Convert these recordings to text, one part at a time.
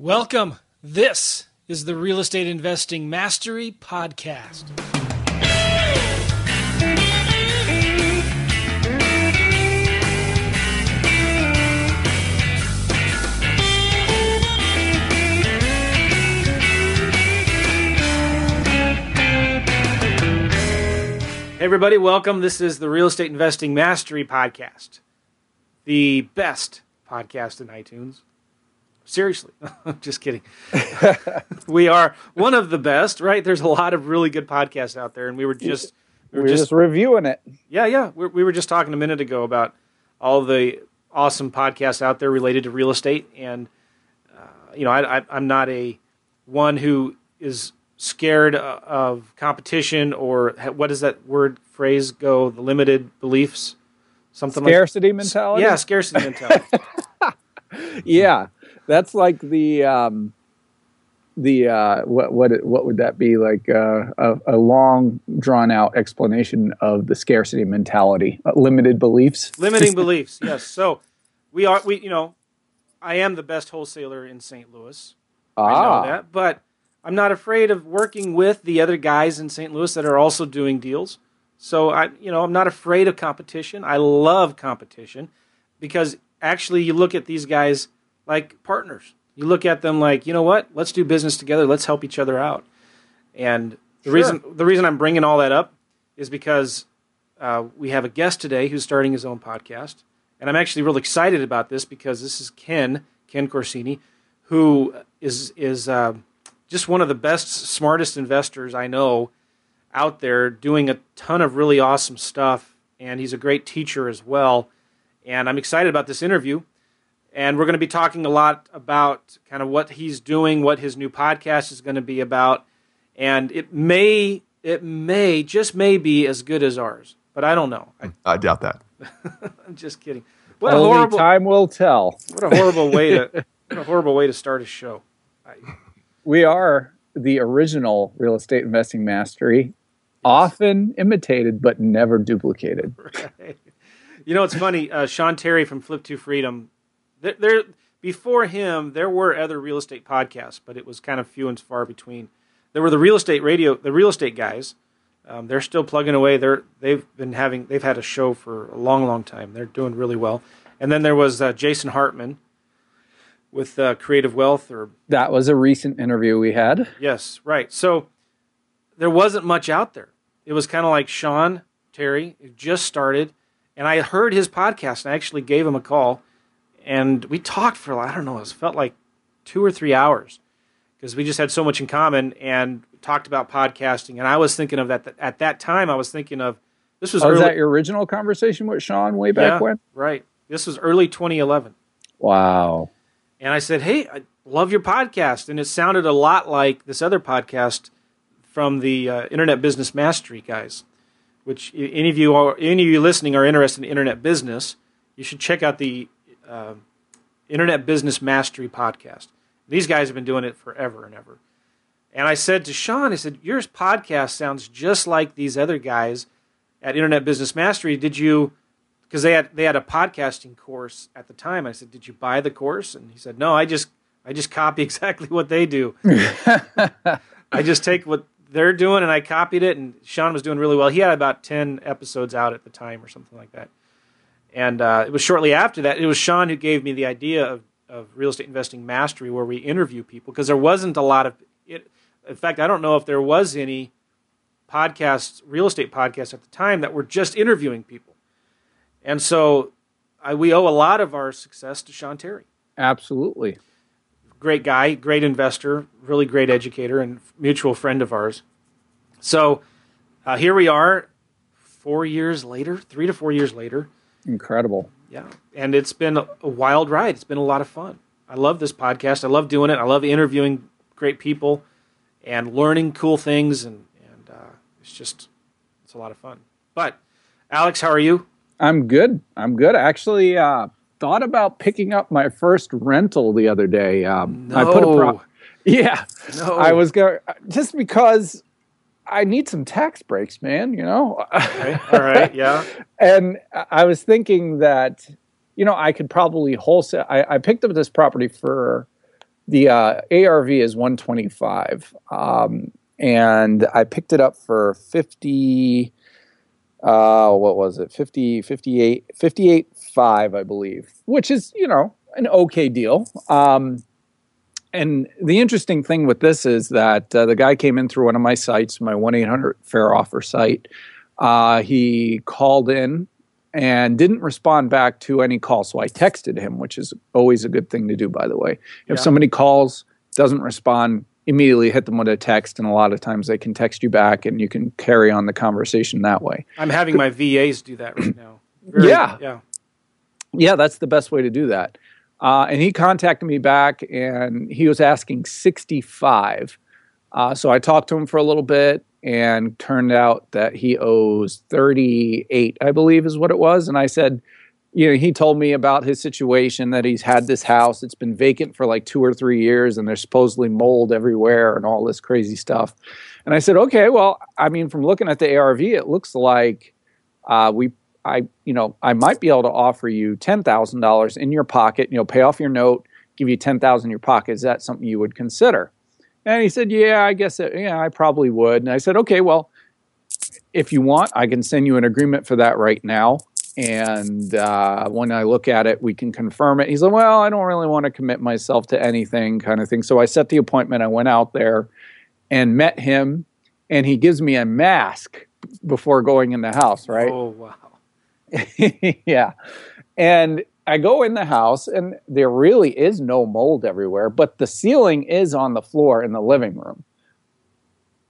Welcome. This is the Real Estate Investing Mastery Podcast. Hey, everybody, welcome. This is the Real Estate Investing Mastery Podcast, the best podcast in iTunes. Seriously, I'm just kidding. we are one of the best, right? There's a lot of really good podcasts out there, and we were just we were, just, just, reviewing it. Yeah, yeah. We're, we were just talking a minute ago about all the awesome podcasts out there related to real estate, and uh, you know, I, I, I'm not a one who is scared uh, of competition or what does that word phrase go? The limited beliefs, something like scarcity like, mentality. Yeah, scarcity mentality. yeah, that's like the um, the uh, what what what would that be like uh, a, a, long drawn out explanation of the scarcity mentality, uh, limited beliefs, limiting beliefs. Yes, so we are we you know I am the best wholesaler in St. Louis. Ah. I know ah. that, but I'm not afraid of working with the other guys in St. Louis that are also doing deals. So I, you know, I'm not afraid of competition. I love competition because actually you look at these guys like partners. You look at them like, you know what? Let's do business together. Let's help each other out. And the sure. reason the reason I'm bringing all that up is because uh, we have a guest today who's starting his own podcast, and I'm actually really excited about this because this is Ken Ken Corsini, who is is uh, just one of the best, smartest investors I know out there, doing a ton of really awesome stuff. And he's a great teacher as well. And I'm excited about this interview. And we're going to be talking a lot about kind of what he's doing, what his new podcast is going to be about. And it may, it may, just may be as good as ours, but I don't know. I, I doubt that. I'm just kidding. What Only a horrible time will tell. What a horrible way to, what a horrible way to start a show. I, we are the original real estate investing mastery, often imitated but never duplicated. Right. You know, it's funny. Uh, Sean Terry from Flip to Freedom. There, there, before him, there were other real estate podcasts, but it was kind of few and far between. There were the real estate radio, the real estate guys. Um, they're still plugging away. They're they've been having they've had a show for a long, long time. They're doing really well. And then there was uh, Jason Hartman, with uh, Creating Wealth or that was a recent interview we had. Yes, right. So there wasn't much out there. It was kind of like Sean Terry just started, and I heard his podcast and I actually gave him a call, and we talked for I don't know, it felt like two or three hours because we just had so much in common and talked about podcasting. And I was thinking of that at that time. I was thinking of this was. Oh, early, was that your original conversation with Sean way back yeah, when? Right. This was early 2011. Wow. And I said, "Hey, I love your podcast," and it sounded a lot like this other podcast from the uh, Internet Business Mastery guys. Which any of you are, any of you listening are interested in internet business, you should check out the uh, Internet Business Mastery podcast. These guys have been doing it forever and ever. And I said to Sean, I said, "Your podcast sounds just like these other guys at Internet Business Mastery. Did you?" because they had they had a podcasting course at the time. I said, "Did you buy the course?" And he said, "No, I just I just copy exactly what they do. I just take what they're doing and I copied it." And Sean was doing really well. He had about ten episodes out at the time or something like that. And uh, it was shortly after that. It was Sean who gave me the idea of of real estate investing mastery, where we interview people because there wasn't a lot of it. In fact, I don't know if there was any podcasts, real estate podcasts at the time that were just interviewing people and so I, we owe a lot of our success to Sean Terry. Absolutely. Great guy, great investor, really great educator, and mutual friend of ours. So uh, here we are, four years later, three to four years later. Incredible. Yeah. And it's been a wild ride. It's been a lot of fun. I love this podcast. I love doing it. I love interviewing great people and learning cool things. And, and uh, it's just, it's a lot of fun. But, Alex, how are you? I'm good. I'm good. Actually, uh, thought about picking up my first rental the other day. Um, no. I put a pro- yeah. No. I was going just because I need some tax breaks, man. You know. Okay. All right. Yeah. and I was thinking that you know I could probably wholesale. I, I picked up this property for The uh, ARV is 125, um, and I picked it up for 50. Uh, what was it? 50, 58, 58, 5, I believe, which is, you know, an okay deal. Um, and the interesting thing with this is that uh, the guy came in through one of my sites, my 1 800 fair offer site. Uh, he called in and didn't respond back to any call. So I texted him, which is always a good thing to do, by the way. If Yeah. somebody calls, doesn't respond, immediately hit them with a text. And a lot of times they can text you back and you can carry on the conversation that way. I'm having my VAs do that right now. Very- Yeah. Yeah. Yeah, that's the best way to do that. Uh, and he contacted me back and he was asking 65. Uh, so I talked to him for a little bit and turned out that he owes 38, I believe is what it was. And I said, you know, he told me about his situation that he's had this house. It's been vacant for like two or three years and there's supposedly mold everywhere and all this crazy stuff. And I said, okay, well, I mean, from looking at the ARV, it looks like uh, we I, you know, I might be able to offer you ten thousand dollars in your pocket. You know, pay off your note, give you ten thousand in your pocket. Is that something you would consider? And he said, Yeah, I guess, it, yeah, I probably would. And I said, Okay, well, if you want, I can send you an agreement for that right now. And uh, when I look at it, we can confirm it. He said, Well, I don't really want to commit myself to anything, kind of thing. So I set the appointment. I went out there and met him, and he gives me a mask before going in the house. Right? Oh wow. yeah. And I go in the house and there really is no mold everywhere, but the ceiling is on the floor in the living room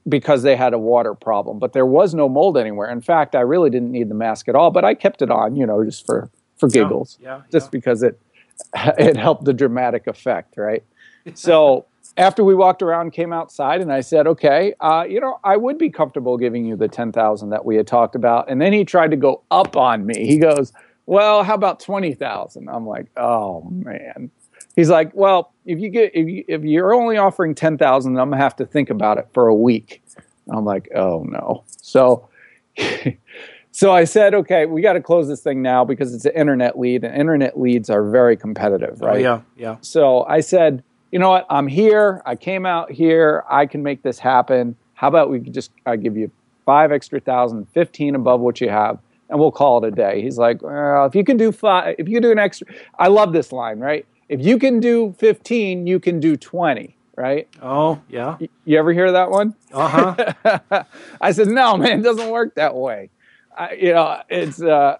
because they had a water problem, but there was no mold anywhere. In fact, I really didn't need the mask at all, but I kept it on, you know, just for for giggles, Yeah. just yeah. because it it helped the dramatic effect, right? So after we walked around, came outside, and I said, "Okay, uh, you know, I would be comfortable giving you the ten thousand that we had talked about." And then he tried to go up on me. He goes, "Well, how about twenty thousand? I'm like, "Oh man." He's like, "Well, if you get if you if you're only offering ten thousand, I'm gonna have to think about it for a week." I'm like, "Oh no." So. So I said, okay, we got to close this thing now because it's an internet lead, and internet leads are very competitive, Oh, right? yeah. Yeah. So I said, you know what? I'm here. I came out here. I can make this happen. How about we just I give you five extra thousand, fifteen above what you have, and we'll call it a day. He's like, well, if you can do five, if you can do an extra, I love this line, right? If you can do fifteen, you can do twenty, right? Oh yeah. You ever hear that one? Uh huh. I said, no, man, it doesn't work that way. I, you know, it's uh,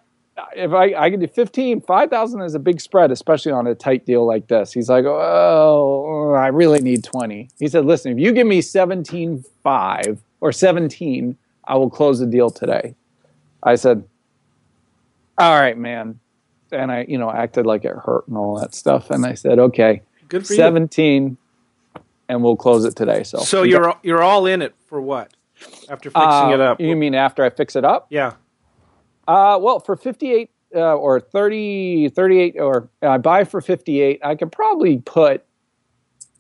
if I, I can do 15, 5,000 is a big spread, especially on a tight deal like this. He's like, oh, I really need 20. He said, listen, if you give me 17.5 or 17, I will close the deal today. I said, all right, man. And I, you know, acted like it hurt and all that stuff. And I said, okay, Good for 17, and we'll close it today. So, so you're, you're all in it for what? After fixing uh, it up. You mean after I fix it up? yeah. Uh, well, for 58 uh, or 30, 38, or I buy for 58, I could probably put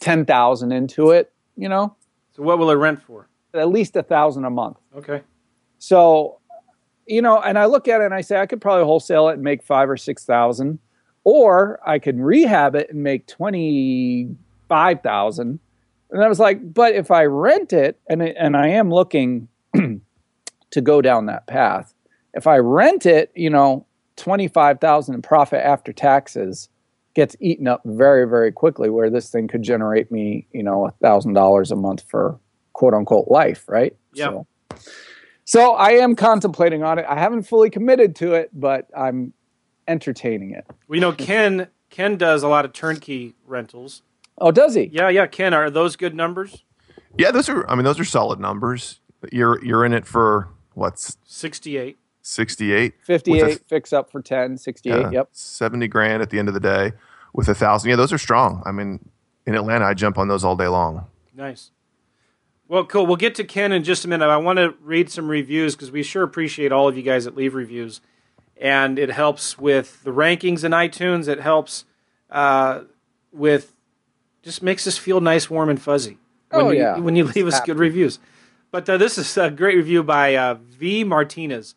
10,000 into it, you know, So what will it rent for? at least a thousand a month. Okay. So, you know, and I look at it and I say I could probably wholesale it and make five or 6,000, or I could rehab it and make 25,000. And I was like, but if I rent it, and, it- and I am looking to go down that path, if I rent it, you know, 25,000 in profit after taxes gets eaten up very, very quickly, where this thing could generate me, you know, a thousand dollars a month for quote unquote life, right? Yeah. So, so I am contemplating on it. I haven't fully committed to it, but I'm entertaining it. We know Ken. Ken does a lot of turnkey rentals. Oh, does he? Yeah, yeah. Ken, are those good numbers? Yeah, those are. I mean, those are solid numbers. You're you're in it for what's sixty eight. 58 fix up for 10, 68. Yep. Seventy grand at the end of the day with a thousand. Yeah, those are strong. I mean, in Atlanta, I jump on those all day long. Nice. Well, cool. We'll get to Ken in just a minute. I want to read some reviews because we sure appreciate all of you guys that leave reviews, and it helps with the rankings in iTunes. It helps uh, with just makes us feel nice, warm, and fuzzy. When Oh, you, yeah. when you leave us happy. good reviews. But uh, this is a great review by uh, V Martinez,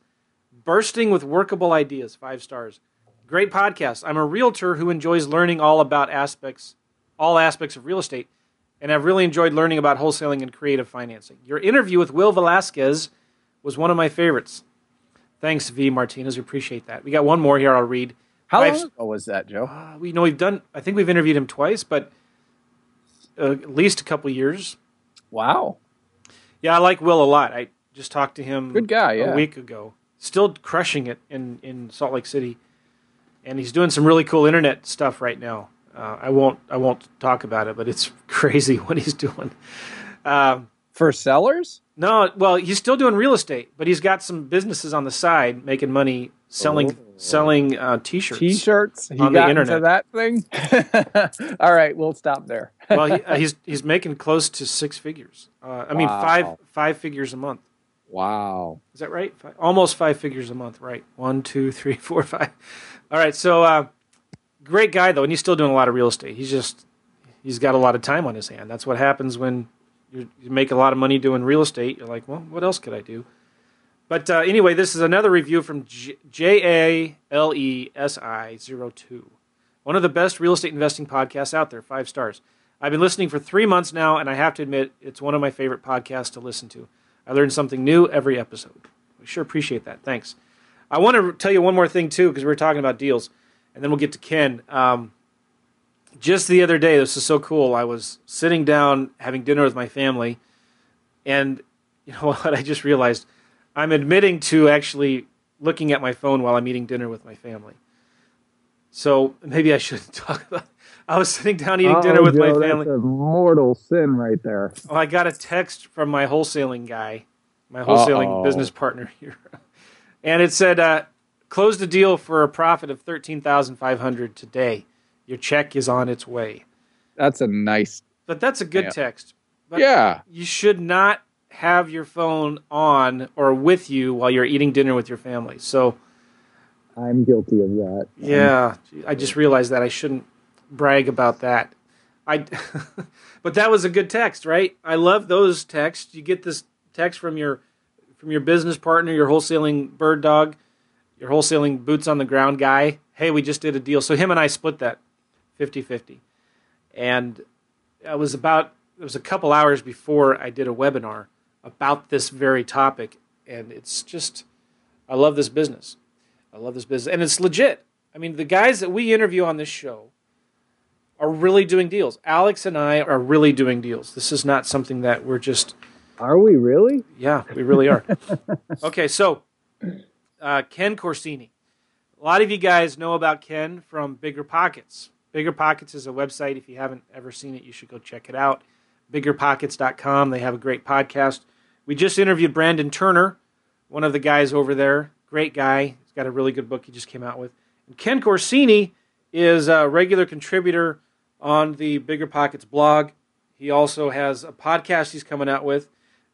bursting with workable ideas, five stars. Great podcast. I'm a realtor who enjoys learning all about aspects, all aspects of real estate, and I've really enjoyed learning about wholesaling and creative financing. Your interview with Will Velasquez was one of my favorites. Thanks, V. Martinez. We appreciate that. We got one more here I'll read. How Five- long ago was that, Joe? Uh, we know we've done, I think we've interviewed him twice, but uh, at least a couple years. Wow. Yeah, I like Will a lot. I just talked to him Good guy, yeah. a week ago. Still crushing it in, in Salt Lake City, and he's doing some really cool internet stuff right now. Uh, I won't I won't talk about it, but it's crazy what he's doing. Um, For sellers? no, well, he's still doing real estate, but he's got some businesses on the side making money selling Oh. selling uh, t-shirts. T-shirts? He On the internet. that thing? All right, we'll stop there. well, he, uh, he's he's making close to six figures. Uh, I mean, five five figures a month. Wow. Is that right? Five, almost five figures a month, right? One, two, three, four, five. All right. So, uh, great guy though, and he's still doing a lot of real estate. He's just he's got a lot of time on his hand. That's what happens when you, make a lot of money doing real estate. You're like, well, what else could I do? But uh, anyway, this is another review from J A L E S I 02. One of the best real estate investing podcasts out there, five stars. I've been listening for three months now, and I have to admit, it's one of my favorite podcasts to listen to. I learn something new every episode. We sure appreciate that. Thanks. I want to tell you one more thing, too, because we were talking about deals, and then we'll get to Ken. Um, just the other day, this is so cool. I was sitting down having dinner with my family, and you know what? I just realized I'm admitting to actually looking at my phone while I'm eating dinner with my family. So maybe I shouldn't talk about. I was sitting down eating dinner with my family. That's a mortal sin right there. Oh, I got a text from my wholesaling guy, my wholesaling Uh-oh. business partner here, and it said, uh, "Close the deal for a profit of thirteen thousand five hundred today. Your check is on its way." That's a nice. But that's a good Yeah. text. But Yeah. you should not have your phone on or with you while you're eating dinner with your family. So I'm guilty of that. yeah, I just realized that I shouldn't brag about that. I, but that was a good text, right? I love those texts. You get this text from your from your business partner, your wholesaling bird dog, your wholesaling boots on the ground guy. Hey, we just did a deal. So him and I split that 50-50. And it was about it was a couple hours before I did a webinar about this very topic and it's just I love this business. I love this business, and it's legit. I mean, the guys that we interview on this show are really doing deals. Alex and I are really doing deals. This is not something that we're just. Are we really? Yeah, we really are. okay, so uh, Ken Corsini. A lot of you guys know about Ken from Bigger Pockets. Bigger Pockets is a website. If you haven't ever seen it, you should go check it out. BiggerPockets.com. They have a great podcast. We just interviewed Brandon Turner, one of the guys over there. Great guy. He's got a really good book he just came out with. And Ken Corsini is a regular contributor on the Bigger Pockets blog. He also has a podcast he's coming out with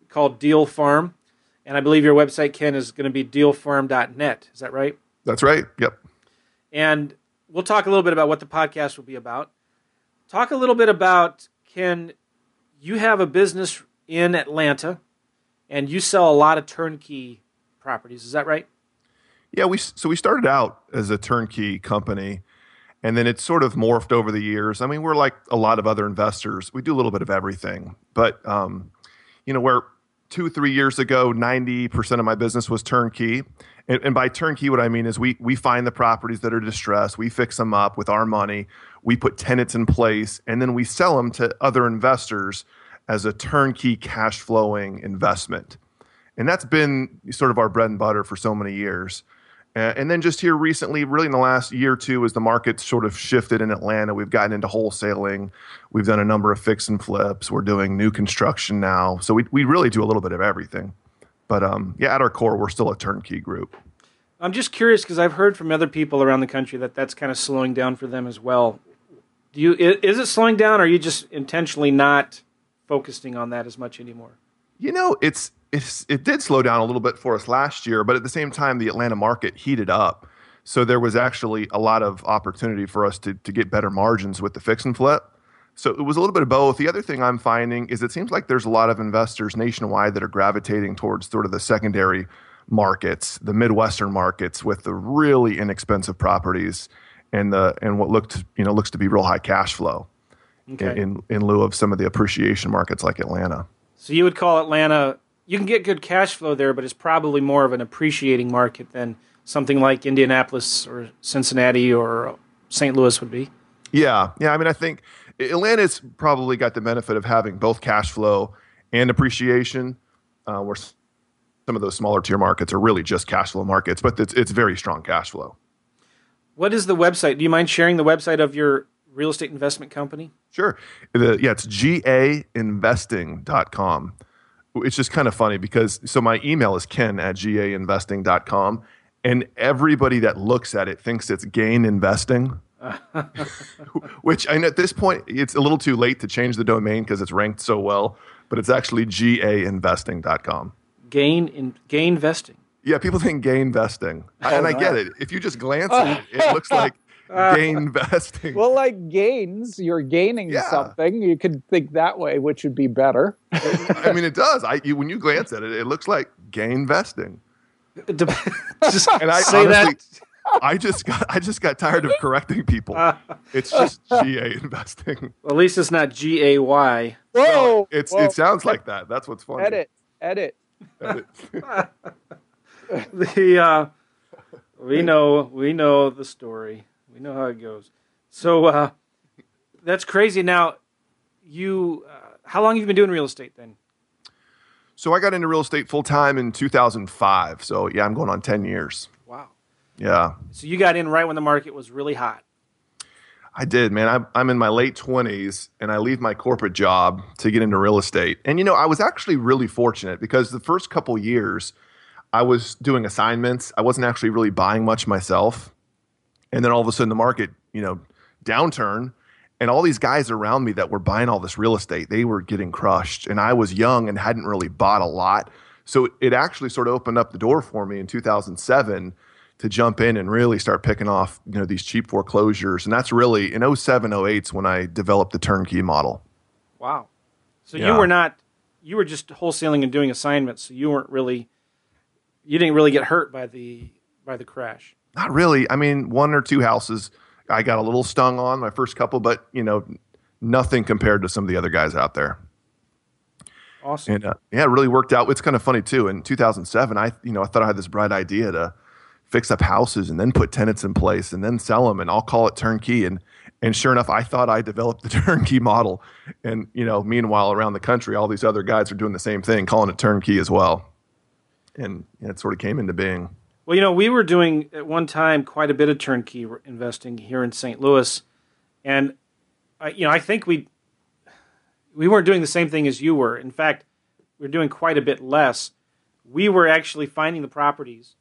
called Deal Farm. And I believe your website, Ken, is going to be dealfarm.net. Is that right? That's right. Yep. And we'll talk a little bit about what the podcast will be about. Talk a little bit about, Ken, you have a business in Atlanta and you sell a lot of turnkey properties. Is that right? Yeah, we so we started out as a turnkey company, and then it's sort of morphed over the years. I mean, we're like a lot of other investors. We do a little bit of everything, but um, you know, where two three years ago, ninety percent of my business was turnkey, and, and by turnkey, what I mean is we we find the properties that are distressed, we fix them up with our money, we put tenants in place, and then we sell them to other investors as a turnkey cash flowing investment. And that's been sort of our bread and butter for so many years. Uh, and then just here recently, really in the last year or two, as the market sort of shifted in Atlanta, we've gotten into wholesaling. We've done a number of fix and flips. We're doing new construction now. So we, we really do a little bit of everything. But um, yeah, at our core, we're still a turnkey group. I'm just curious because I've heard from other people around the country that that's kind of slowing down for them as well. Do you is it slowing down or are you just intentionally not focusing on that as much anymore? You know, it's it's it did slow down a little bit for us last year, but at the same time, the Atlanta market heated up. So there was actually a lot of opportunity for us to to get better margins with the fix and flip. So it was a little bit of both. The other thing I'm finding is it seems like there's a lot of investors nationwide that are gravitating towards sort of the secondary markets, the Midwestern markets with the really inexpensive properties and the and what looked you know looks to be real high cash flow. Okay. in in lieu of some of the appreciation markets like Atlanta. So you would call Atlanta. You can get good cash flow there, but it's probably more of an appreciating market than something like Indianapolis or Cincinnati or St. Louis would be. Yeah, yeah. I mean, I think Atlanta's probably got the benefit of having both cash flow and appreciation, uh, where some of those smaller tier markets are really just cash flow markets, but it's it's very strong cash flow. What is the website? Do you mind sharing the website of your real estate investment company? Sure. The, yeah, it's gainvesting.com. It's just kind of funny because so my email is ken at gainvesting.com, and everybody that looks at it thinks it's gain investing. Which I know at this point it's a little too late to change the domain because it's ranked so well, but it's actually gainvesting.com. Gain in gain vesting. Yeah, people think gain vesting, and I get it. If you just glance at it, it looks like gain vesting. Well, like gains, you're gaining Yeah. something. You could think that way, which would be better. I mean, it does. I you, when you glance at it, it looks like gain vesting. It dep- Just And I say honestly, that. I just got I just got tired of correcting people. It's just GA investing. At least it's not G A Y. Whoa! It's whoa. it sounds like that. That's what's funny. edit, edit. Edit. The uh, we know we know the story. We know how it goes. So uh, that's crazy. Now, you uh, how long have you been doing real estate then? so I got into real estate full time in 2005. So yeah, I'm going on 10 years. Wow. Yeah, So you got in right when the market was really hot. I did, man. I'm, I'm in my late 20s and I leave my corporate job to get into real estate. And, you know, I was actually really fortunate because the first couple years I was doing assignments. I wasn't actually really buying much myself. And then all of a sudden the market, you know, downturn and all these guys around me that were buying all this real estate, they were getting crushed. And I was young and hadn't really bought a lot. So it actually sort of opened up the door for me in 2007 to jump in and really start picking off, you know, these cheap foreclosures. And that's really in 07, 08 's when I developed the turnkey model. Wow. So Yeah. you were not you were just wholesaling and doing assignments. So you weren't really you didn't really get hurt by the by the crash. Not really. I mean, one or two houses I got a little stung on my first couple, but you know, nothing compared to some of the other guys out there. Awesome. And uh, yeah, it really worked out. It's kind of funny too. In 2007, I you know I thought I had this bright idea to fix up houses and then put tenants in place and then sell them, and I'll call it turnkey. And and sure enough, I thought I developed the turnkey model. And you know, meanwhile, around the country, all these other guys are doing the same thing, calling it turnkey as well. And it sort of came into being. Well, you know, we were doing at one time quite a bit of turnkey investing here in St. Louis, and I, you know, I think we we weren't doing the same thing as you were. In fact, we were doing quite a bit less. We were actually finding the properties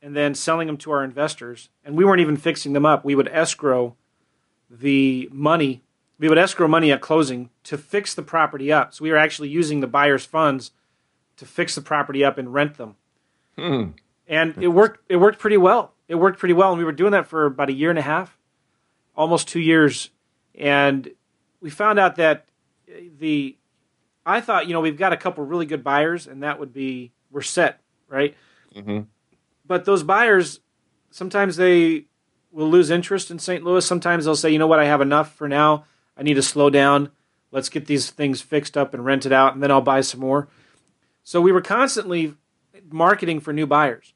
and then selling them to our investors, and we weren't even fixing them up. We would escrow the money. We would escrow money at closing to fix the property up. So we were actually using the buyer's funds to fix the property up and rent them hmm. And it worked it worked pretty well. It worked pretty well and we were doing that for about a year and a half almost two years. And we found out that uh, the i thought you know we've got a couple really good buyers and that would be we're set right? Mm-hmm. But those buyers sometimes they will lose interest in st louis. Sometimes they'll say you know what? I have enough for now. I need to slow down. Let's get these things fixed up and rented out and then i'll buy some more. So we were constantly marketing for new buyers.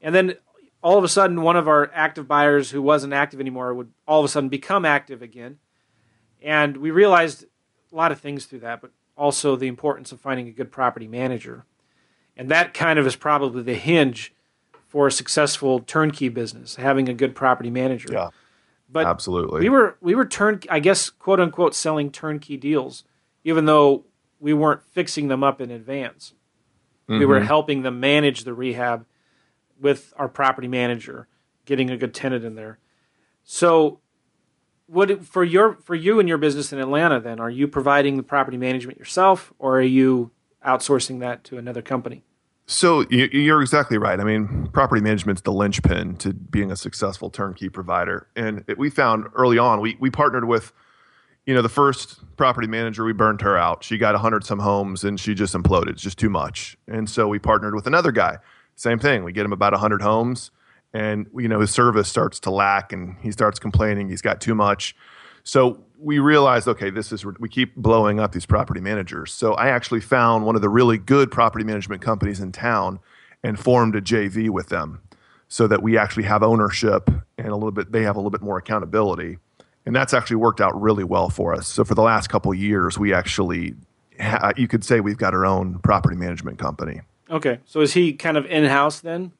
And then all of a sudden, one of our active buyers who wasn't active anymore would all of a sudden become active again. And we realized a lot of things through that, but also the importance of finding a good property manager. And that kind of is probably the hinge for a successful turnkey business, having a good property manager. Yeah, But absolutely. we were we were turn I guess quote unquote selling turnkey deals, even though we weren't fixing them up in advance. We were mm-hmm. helping them manage the rehab with our property manager, getting a good tenant in there. So, what for your for you and your business in Atlanta? Then are you providing the property management yourself, or are you outsourcing that to another company? So you- you're exactly right. I mean, property management's the linchpin to being a successful turnkey provider. And it, we found early on, we we partnered with, you know, the first property manager. We burned her out. She got a hundred some homes, and she just imploded. It's just too much. And so we partnered with another guy. Same thing. We get him about a hundred homes, and you know his service starts to lack, and he starts complaining he's got too much. So we realized, okay, this is we keep blowing up these property managers. So I actually found one of the really good property management companies in town and formed a JV with them, so that we actually have ownership and a little bit. They have a little bit more accountability, and that's actually worked out really well for us. So for the last couple years, we actually, you could say, we've got our own property management company. Okay, so is he kind of in house then?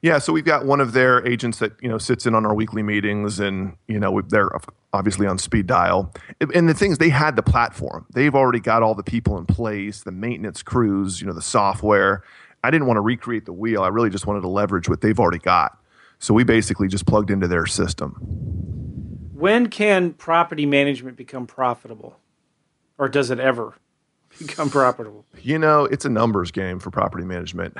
Yeah, so we've got one of their agents that you know sits in on our weekly meetings, and you know they're obviously on speed dial. And the things they had the platform, they've already got all the people in place, the maintenance crews, you know, the software. I didn't want to recreate the wheel. I really just wanted to leverage what they've already got. So we basically just plugged into their system. When can property management become profitable, or does it ever become profitable? You know, it's a numbers game for property management.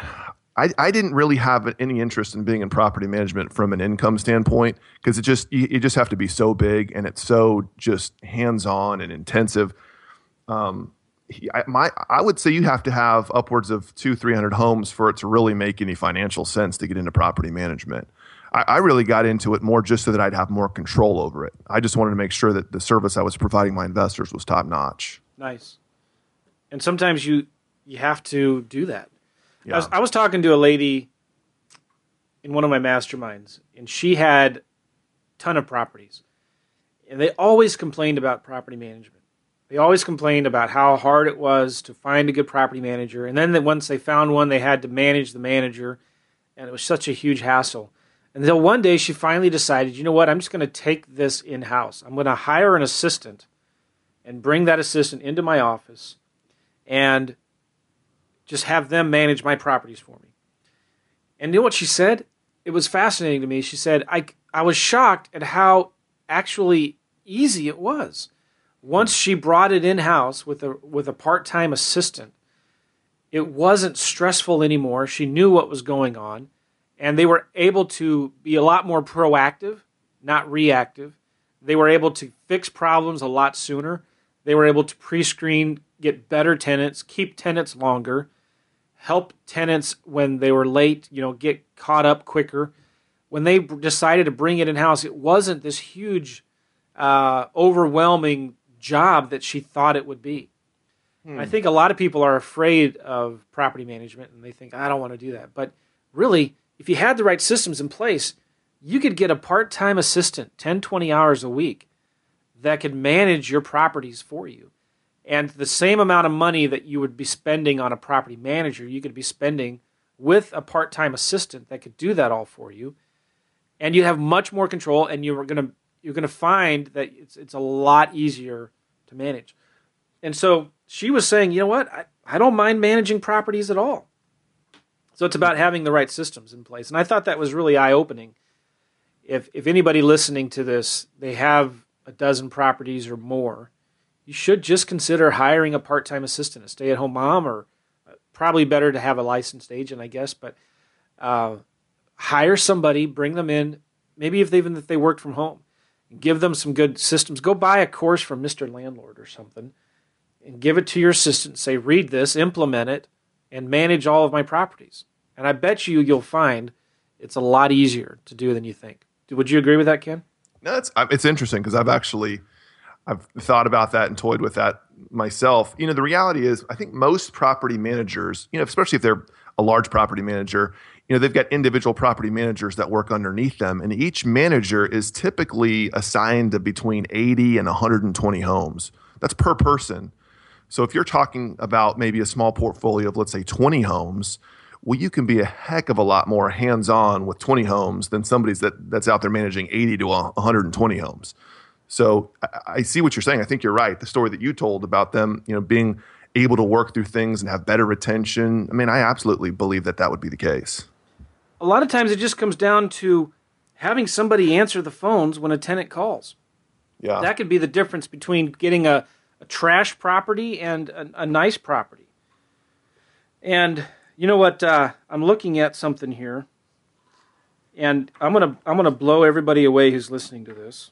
I, I didn't really have any interest in being in property management from an income standpoint because it just you, you, just have to be so big and it's so just hands on and intensive. Um, I, my I would say you have to have upwards of two three hundred homes for it to really make any financial sense to get into property management. I, I really got into it more just so that I'd have more control over it. I just wanted to make sure that the service I was providing my investors was top notch. Nice. And sometimes you you have to do that yeah. I, was, I was talking to a lady in one of my masterminds, and she had a ton of properties. And they always complained about property management. They always complained about how hard it was to find a good property manager. And then once they found one, they had to manage the manager. And it was such a huge hassle. Until one day she finally decided, you know what, I'm just going to take this in house. I'm going to hire an assistant and bring that assistant into my office. And just have them manage my properties for me. And you know what she said? It was fascinating to me. She said, I, I was shocked at how actually easy it was. Once she brought it in house with a, with a part time assistant, it wasn't stressful anymore. She knew what was going on, and they were able to be a lot more proactive, not reactive. They were able to fix problems a lot sooner. They were able to pre screen, get better tenants, keep tenants longer help tenants when they were late, you know, get caught up quicker. When they decided to bring it in house, it wasn't this huge, uh, overwhelming job that she thought it would be. Hmm. I think a lot of people are afraid of property management and they think, I don't want to do that. But really, if you had the right systems in place, you could get a part time assistant, 10, 20 hours a week, that could manage your properties for you. And the same amount of money that you would be spending on a property manager, you could be spending with a part time assistant that could do that all for you. And you have much more control, and you're gonna you're gonna find that it's it's a lot easier to manage. And so she was saying, you know what, I, I don't mind managing properties at all. So it's about having the right systems in place. And I thought that was really eye opening. If if anybody listening to this, they have a dozen properties or more you should just consider hiring a part-time assistant, a stay-at-home mom, or uh, probably better to have a licensed agent, I guess. But uh, hire somebody, bring them in. Maybe if they even if they work from home, give them some good systems. Go buy a course from Mr. Landlord or something, and give it to your assistant. Say, read this, implement it, and manage all of my properties. And I bet you you'll find it's a lot easier to do than you think. Would you agree with that, Ken? No, it's it's interesting because I've actually I've thought about that and toyed with that myself. You know, the reality is, I think most property managers, you know, especially if they're a large property manager, you know, they've got individual property managers that work underneath them, and each manager is typically assigned to between 80 and 120 homes. That's per person. So if you're talking about maybe a small portfolio of, let's say, 20 homes, well, you can be a heck of a lot more hands-on with 20 homes than somebody's that, that's out there managing 80 to 120 homes. So I, I see what you're saying. I think you're right. The story that you told about them, you know, being able to work through things and have better retention. I mean, I absolutely believe that that would be the case. A lot of times it just comes down to having somebody answer the phones when a tenant calls. Yeah. That could be the difference between getting a, a trash property and a, a, nice property. And you know what? Uh, I'm looking at something here, and I'm gonna I'm gonna blow everybody away who's listening to this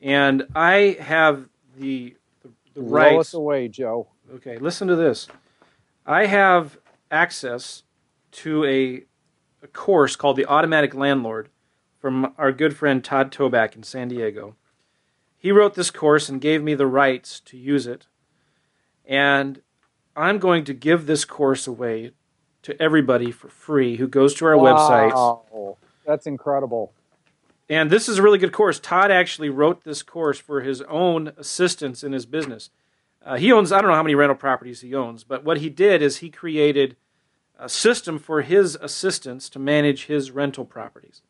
and I have the the, the rights. Roll us away, Joe. Okay, listen to this. I have access to a, a course called the Automatic Landlord from our good friend Todd Toback in San Diego. he wrote this course and gave me the rights to use it. And I'm going to give this course away to everybody for free who goes to our website. Wow. That's incredible. And this is a really good course. Todd actually wrote this course for his own assistants in his business. Uh, he owns, I don't know how many rental properties he owns, but what he did is he created a system for his assistants to manage his rental properties.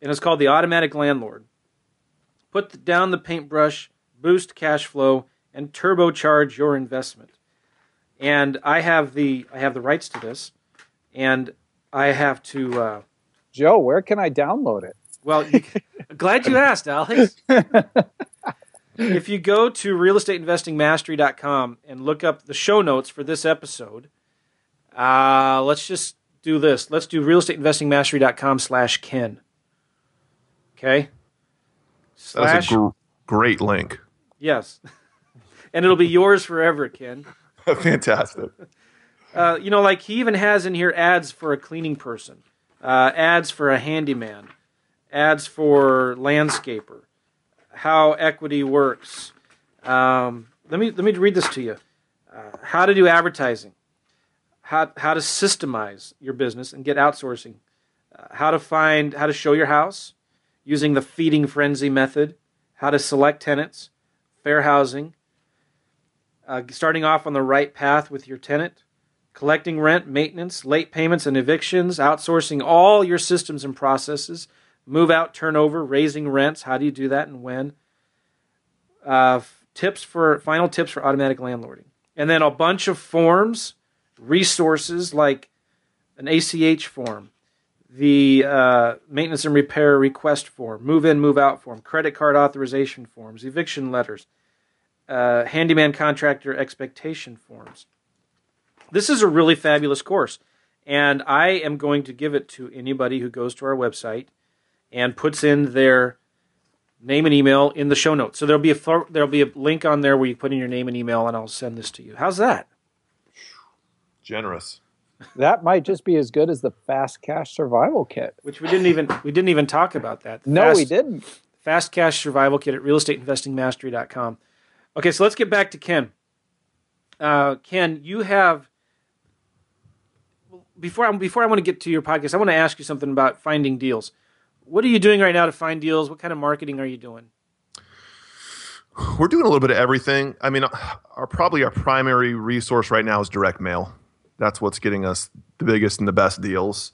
And it's called the Automatic Landlord. Put down the paintbrush, boost cash flow, and turbocharge your investment. And I have the I have the rights to this, and I have to. Uh, Joe, where can I download it? Well, you, glad you asked, Alex. if you go to realestateinvestingmastery.com and look up the show notes for this episode, uh, let's just do this. Let's do realestateinvestingmastery.com slash Ken. Okay? That's a gr- great link. Yes. and it'll be yours forever, Ken. Fantastic. Uh, you know, like he even has in here ads for a cleaning person, uh, ads for a handyman, ads for landscaper, how equity works. Um, let me let me read this to you. Uh, how to do advertising, how how to systemize your business and get outsourcing, uh, how to find how to show your house using the feeding frenzy method, how to select tenants, fair housing, uh, starting off on the right path with your tenant, collecting rent, maintenance, late payments, and evictions, outsourcing all your systems and processes, move out turnover, raising rents. How do you do that and when? Uh, tips for final tips for automatic landlording, and then a bunch of forms, resources like an ACH form, the uh, maintenance and repair request form, move in, move out form, credit card authorization forms, eviction letters, uh, handyman contractor expectation forms. This is a really fabulous course, and I am going to give it to anybody who goes to our website and puts in their name and email in the show notes. So there'll be a there'll be a link on there where you put in your name and email, and I'll send this to you. How's that? Generous. That might just be as good as the fast cash survival kit. Which we didn't even we didn't even talk about that. No, fast, we didn't. Fast cash survival kit at realestateinvestingmastery.com. Okay, so let's get back to Ken. Uh, Ken, you have before I, before I want to get to your podcast, I want to ask you something about finding deals. What are you doing right now to find deals? What kind of marketing are you doing? We're doing a little bit of everything. I mean, our probably our primary resource right now is direct mail. That's what's getting us the biggest and the best deals.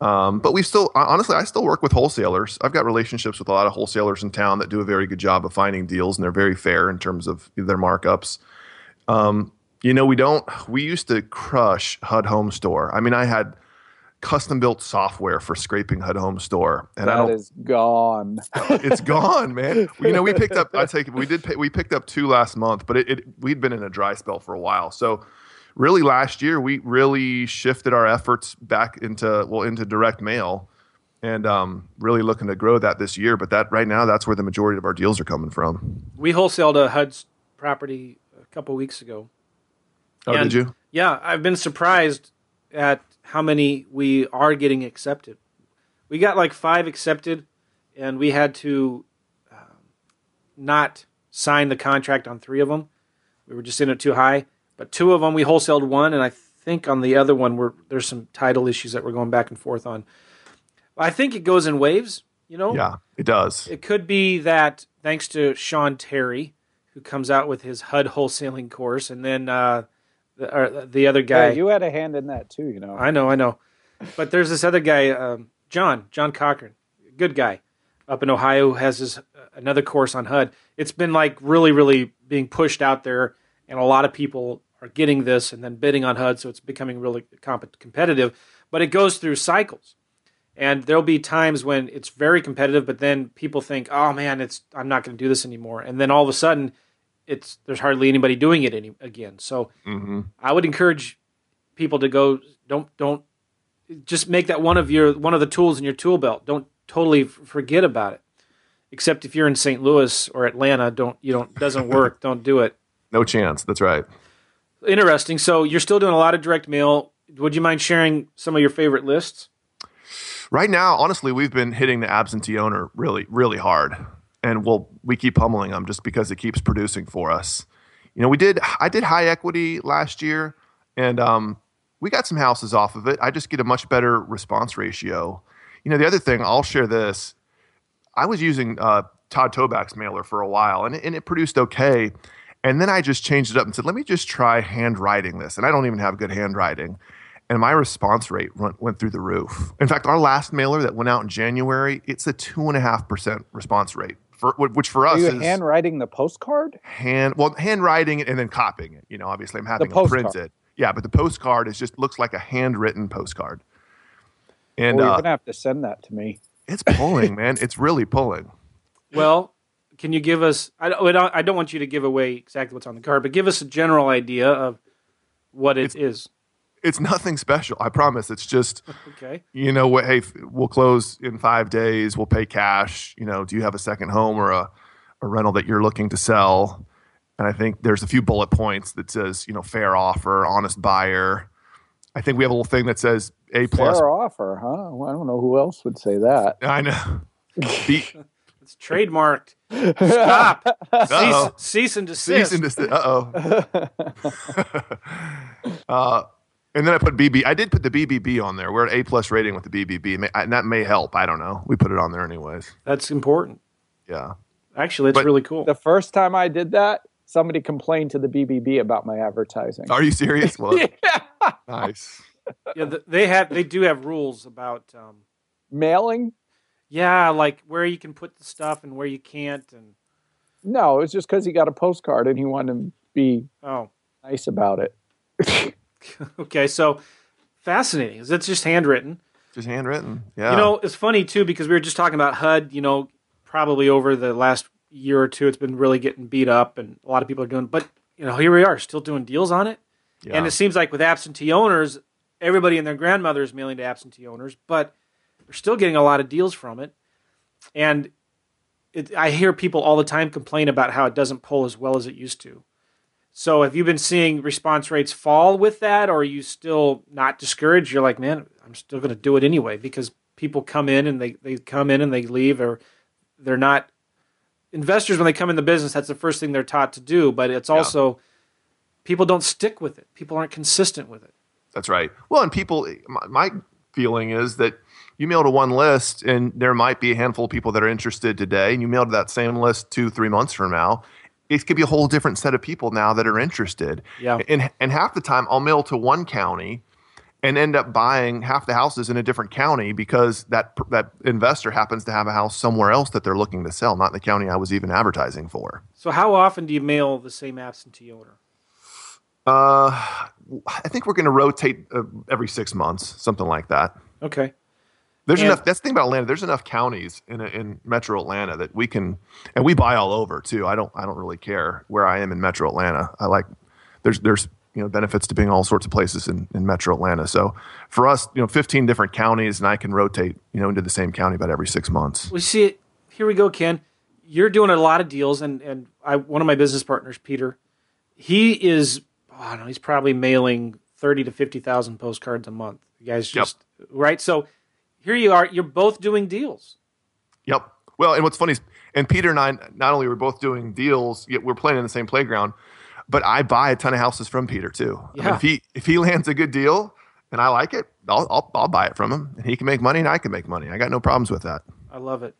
Um, but we still, honestly, I still work with wholesalers. I've got relationships with a lot of wholesalers in town that do a very good job of finding deals, and they're very fair in terms of their markups. Um, you know, we don't. We used to crush HUD Home Store. I mean, I had custom built software for scraping HUD Home Store, and that I don't. is gone. it's gone, man. You know, we picked up. I take we did. Pay, we picked up two last month, but it, it we'd been in a dry spell for a while, so really last year we really shifted our efforts back into well into direct mail and um, really looking to grow that this year but that right now that's where the majority of our deals are coming from We wholesaled a HUD's property a couple weeks ago. oh And- did you Yeah, I've been surprised at how many we are getting accepted. We got like five accepted, and we had to um, not sign the contract on three of them. We were just in it too high. But two of them, we wholesaled one, and I think on the other one, we're, there's some title issues that we're going back and forth on. I think it goes in waves. You know, yeah it does it could be that thanks to Sean Terry, who comes out with his HUD wholesaling course, and then uh, or the other guy. Yeah, you had a hand in that too, you know. I know, I know. But there's this other guy, um, John, John Cochran, good guy, up in Ohio, has his uh, another course on HUD. It's been like really, really being pushed out there, and a lot of people are getting this and then bidding on HUD, so it's becoming really comp- competitive. But it goes through cycles, and there'll be times when it's very competitive, but then people think, "Oh man, it's I'm not going to do this anymore," and then all of a sudden, it's there's hardly anybody doing it any again. So hmm I would encourage people to go. Don't don't just make that one of your one of the tools in your tool belt. Don't totally f- forget about it. Except if you're in St. Louis or Atlanta, don't you don't doesn't work. don't do it. no chance that's right Interesting. So you're still doing a lot of direct mail. Would you mind sharing some of your favorite lists? right now honestly we've been hitting the absentee owner really really hard and we'll we keep pummeling them just because it keeps producing for us. You know, we did I did high equity last year, and um, we got some houses off of it. I just get a much better response ratio. You know, the other thing I'll share this. I was using uh, Todd Toback's mailer for a while, and it, and it produced okay. And then I just changed it up and said, let me just try handwriting this. And I don't even have good handwriting. And my response rate went, went through the roof. In fact, our last mailer that went out in January, it's a two and a half percent response rate. For, which for us Are you is handwriting the postcard? hand well handwriting it and then copying it. You know, obviously I'm having The them print it. Yeah, but the postcard is just looks like a handwritten postcard. And well, you're uh, gonna have to send that to me. it's pulling, man. It's really pulling. Well, can you give us? I don't, I don't- I don't want you to give away exactly what's on the card, but give us a general idea of what it is. It's nothing special. I promise. It's just Okay. you know what? Hey, we'll close in five days. We'll pay cash. You know, do you have a second home or a, a rental that you're looking to sell? And I think there's a few bullet points that says, you know, fair offer, honest buyer. I think we have a little thing that says A plus. Fair offer, huh? Well, I don't know who else would say that. I know. B, It's trademarked. Stop. Uh-oh. Cease, cease and desist. cease and desist. Uh oh. And then I put BB. I did put the BBB on there. We're at A plus rating with the BBB, and that may help. I don't know. We put it on there anyways. That's important. Yeah. Actually, it's But- really cool. The first time I did that, somebody complained to the BBB about my advertising. Are you serious? Well, Yeah. nice. yeah, they have they do have rules about um, Mailing? yeah, like where you can put the stuff and where you can't, and No, it was just because he got a postcard and he wanted to be oh, nice about it. okay. So fascinating. It's just handwritten. Just handwritten. Yeah. You know, it's funny too because we were just talking about HUD. You know, probably over the last year or two, it's been really getting beat up, and a lot of people are doing. But you know, here we are, still doing deals on it. yeah. And it seems like with absentee owners, everybody and their grandmother is mailing to absentee owners, but they're still getting a lot of deals from it. And it, I hear people all the time complain about how it doesn't pull as well as it used to. So have you been seeing response rates fall with that, or are you still not discouraged? You're like, man, I'm still going to do it anyway because people come in and they, they come in and they leave, or they're not investors when they come in the business. That's the first thing they're taught to do, but it's also people don't stick with it. People aren't consistent with it. That's right. Well, and people, my, my feeling is that you mail to one list, and there might be a handful of people that are interested today, and you mail to that same list two, three months from now. It could be a whole different set of people now that are interested. Yeah. And and half the time, I'll mail to one county, and end up buying half the houses in a different county because that that investor happens to have a house somewhere else that they're looking to sell, not the county I was even advertising for. So how often do you mail the same absentee owner? Uh, I think we're going to rotate uh, every six months, something like that. Okay. There's And- enough. That's the thing about Atlanta. There's enough counties in in Metro Atlanta that we can, and we buy all over too. I don't. I don't really care where I am in Metro Atlanta. I like. There's there's you know benefits to being all sorts of places in, in Metro Atlanta. So for us, you know, 15 different counties, and I can rotate you know into the same county about every six months. We see it. Here we go, Ken. You're doing a lot of deals, and and I one of my business partners, Peter, he is. oh, I don't know. He's probably mailing thirty to fifty thousand postcards a month. You guys Yep. just right. So here you are. You're both doing deals. Yep. Well, and what's funny is, and Peter and I, not only we're both doing deals, yet we're playing in the same playground, but I buy a ton of houses from Peter too. I mean, if he if he lands a good deal and I like it, I'll, I'll I'll buy it from him, and he can make money, and I can make money. I got no problems with that. I love it.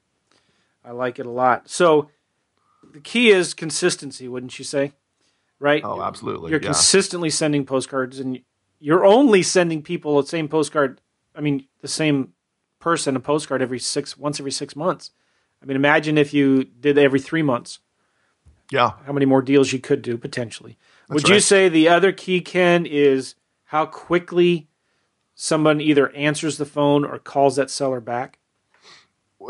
I like it a lot. So the key is consistency, wouldn't you say? Right? Oh, absolutely. You're yeah. consistently sending postcards, and you're only sending people the same postcard. I mean, the same person a postcard every six once every six months. I mean, imagine if you did every three months. yeah. How many more deals you could do potentially? Would you say the other key, Ken, is how quickly someone either answers the phone or calls that seller back?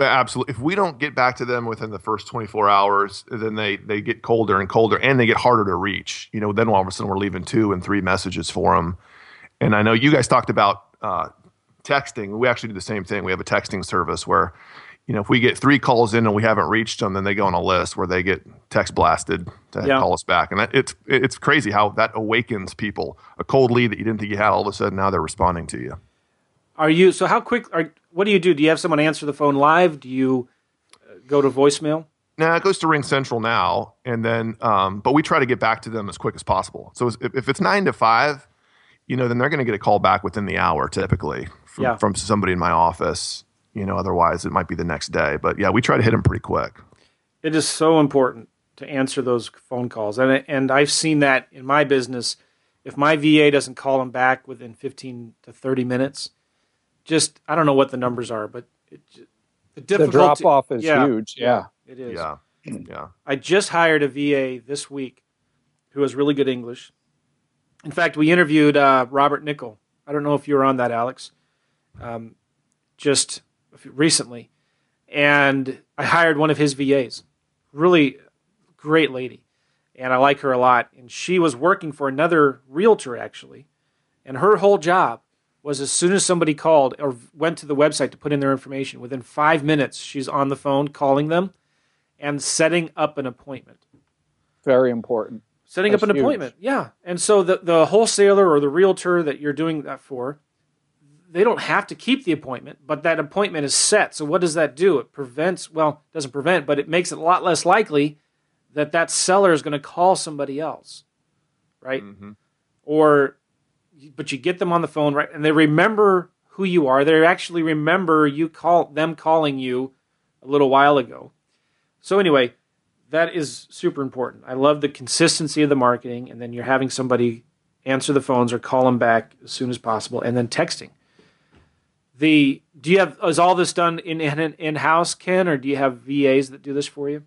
Absolutely. If we don't get back to them within the first 24 hours, then they, they get colder and colder and they get harder to reach. You know, then all of a sudden we're leaving two and three messages for them. And I know you guys talked about uh, texting. We actually do the same thing. We have a texting service where, you know, if we get three calls in and we haven't reached them, then they go on a list where they get text blasted to Yeah. call us back. And that, it's it's crazy how that awakens people. A cold lead that you didn't think you had, all of a sudden now they're responding to you. Are you so? How quick? Are what do you do? Do you have someone answer the phone live? Do you uh, go to voicemail? Now it goes to RingCentral now, and then, um, but we try to get back to them as quick as possible. So if, if it's nine to five, you know, then they're going to get a call back within the hour typically from, Yeah. from somebody in my office. You know, otherwise it might be the next day. But yeah, we try to hit them pretty quick. It is so important to answer those phone calls, and and I've seen that in my business. If my VA doesn't call them back within 15 to 30 minutes, just I don't know what the numbers are, but it, ju- the The drop off is yeah, huge. Yeah. It is. Yeah, yeah. I just hired a VA this week who has really good English. In fact, we interviewed uh, Robert Nickel. I don't know if you were on that, Alex, um, just recently. And I hired one of his VAs. Really great lady. And I like her a lot. And she was working for another realtor, actually. And her whole job was as soon as somebody called or went to the website to put in their information, within five minutes, she's on the phone calling them and setting up an appointment. Very important. Setting That's up an huge. appointment, yeah. And so the the wholesaler or the realtor that you're doing that for, they don't have to keep the appointment, but that appointment is set. So what does that do? It prevents, well, it doesn't prevent, but it makes it a lot less likely that that seller is going to call somebody else, right? Mhm. Or, but you get them on the phone, right? And they remember who you are. They actually remember you call them calling you a little while ago. So anyway, that is super important. I love the consistency of the marketing, and then you're having somebody answer the phones or call them back as soon as possible, and then texting. The do you have is all this done in in in house, Ken, or do you have VAs that do this for you?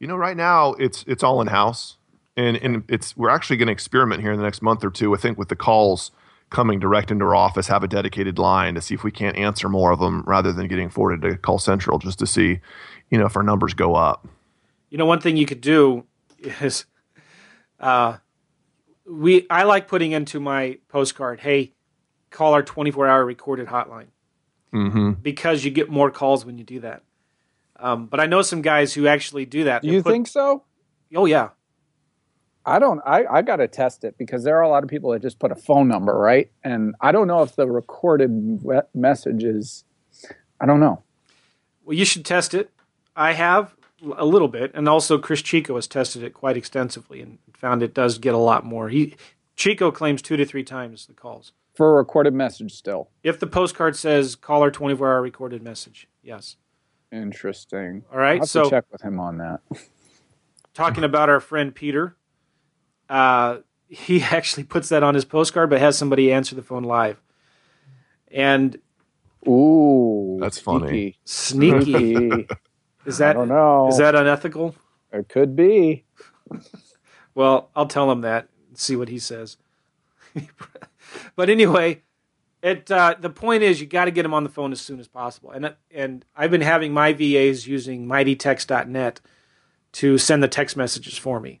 You know, right now it's it's all in house, and and it's we're actually going to experiment here in the next month or two. I think with the calls coming direct into our office, have a dedicated line to see if we can't answer more of them rather than getting forwarded to call central, just to see, you know, if our numbers go up. You know, one thing you could do is, uh, we I like putting into my postcard, "Hey, call our 24 hour recorded hotline," Mm-hmm. because you get more calls when you do that. Um, but I know some guys who actually do that. They you put- think so? Oh yeah, I don't. I, I got to test it because there are a lot of people that just put a phone number, right? And I don't know if the recorded we- message is. I don't know. Well, you should test it. I have a little bit, and also Chris Chico has tested it quite extensively and found it does get a lot more. He Chico claims two to three times the calls. For a recorded message, still If the postcard says caller 24 hour recorded message, yes. interesting. All right, I'll have so- to check with him on that. Talking about our friend Peter, uh, he actually puts that on his postcard, but has somebody answer the phone live. And Ooh, That's funny. sneaky Sneaky. is I that don't know. is that unethical? It could be. Well, I'll tell him that and see what he says. But anyway, it uh, the point is you got to get them on the phone as soon as possible. And and I've been having my VAs using mightytext.net to send the text messages for me.